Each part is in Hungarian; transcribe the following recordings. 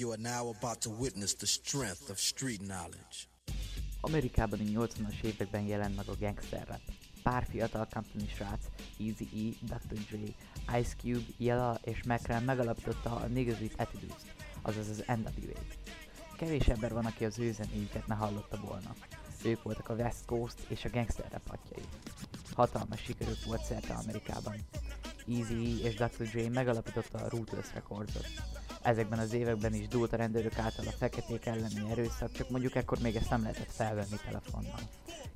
You are now about to witness the strength of street knowledge. Amerikában a 80-as években jelent meg a gangster rap. Pár fiatal company srác, Easy E, Dr. Dre, Ice Cube, Yella és McRan megalapította a Niggas Attitudes, azaz az NWA-t. Kevés ember van, aki az ő zenéjüket ne hallotta volna. Ők voltak a West Coast és a gangster rap atyai. Hatalmas sikerük volt szerte Amerikában. Easy és Dr. Dre megalapította a Ruthless Records-ot. Ezekben az években is dúlt a rendőrök által a feketék elleni erőszak, csak mondjuk ekkor még ezt nem lehetett felvenni telefonnal.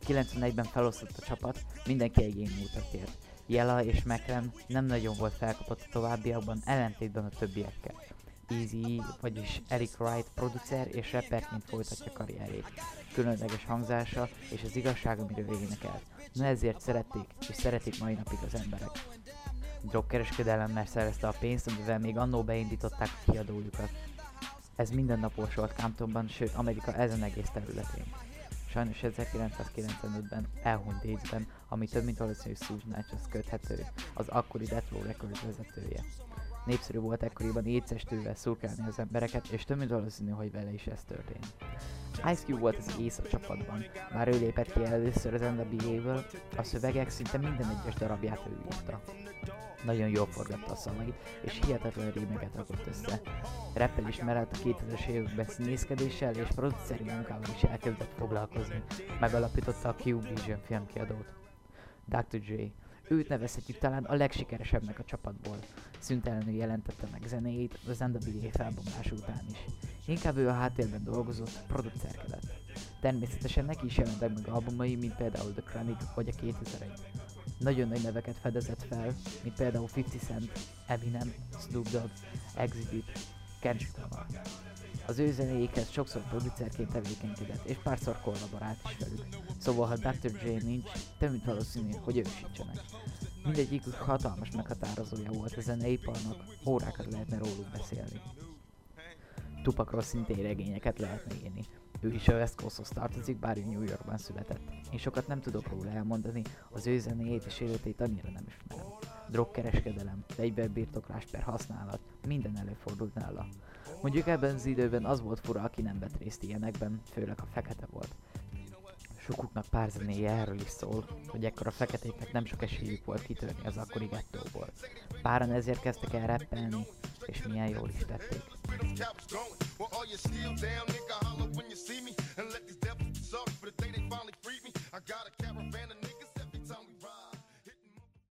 91-ben felosztott a csapat, mindenki egyén útra tért. Jella és McLaren nem nagyon volt felkapott a továbbiakban, ellentétben a többiekkel. Easy, vagyis Eric Wright producer és rapperként folytatja karrierét. Különleges hangzása és az igazság, amiről énekel. Na ezért szerették, és szeretik mai napig az emberek. Drogkereskedelemmel szerezte a pénzt, amivel még annó beindították a kiadójukat. Ez mindennapos volt Camptonban, sőt Amerika ezen egész területén. Sajnos 1995-ben elhunyt AIDS-ben, ami több mint valószínű Suge köthető, az akkori Death Row Records vezetője. Népszerű volt ekkoriban étszestővel szurkálni az embereket, és több mint valószínű, hogy vele is ez történt. Ice Cube volt az ész a csapatban, már ő lépett ki először az NWA-ből, a szövegek szinte minden egyes darabját ő írta. Nagyon jól forgatta a szavait, és hihetetlen rímeket rakott össze. Rappel is mellett a 2000-es években színészkedéssel és produceri munkával is elkezdett foglalkozni. Megalapította a Q Vision filmkiadót. Dr. J. Őt nevezhetjük talán a legsikeresebbnek a csapatból. Szüntelenül jelentette meg zenéjét az NWA felbomlás után is. Inkább ő a háttérben dolgozott, producerkedett. Természetesen neki is jelentek meg albumai, mint például The Chronic vagy a 2001. Nagyon nagy neveket fedezett fel, mint például 50 Cent, Eminem, Snoop Dogg, Exhibit, Lamar. Az ő zenéjékhez sokszor producerként tevékenykedett, és párszor kollaborált is velük. Szóval, ha Dr. J nincs, több mint valószínű, hogy ők sincsenek. Mindegyikük hatalmas meghatározója volt a zeneiparnak, órákat lehetne róluk beszélni. Tupakról szintén regényeket lehetne írni. Ő is a West Coasthoz tartozik, bár ő New Yorkban született. Én sokat nem tudok róla elmondani, az ő zenéjét és életét annyira nem ismerem. Drogkereskedelem, fegyverbirtoklás per használat, minden előfordult nála. Mondjuk ebben az időben az volt fura, aki nem vett részt ilyenekben, főleg a fekete volt. Sokuknak pár zenéje erről is szól, hogy ekkor a feketéknek nem sok esélyük volt kitörni az akkori gettóból. Páran ezért kezdtek el rappelni, és milyen jól is tették. I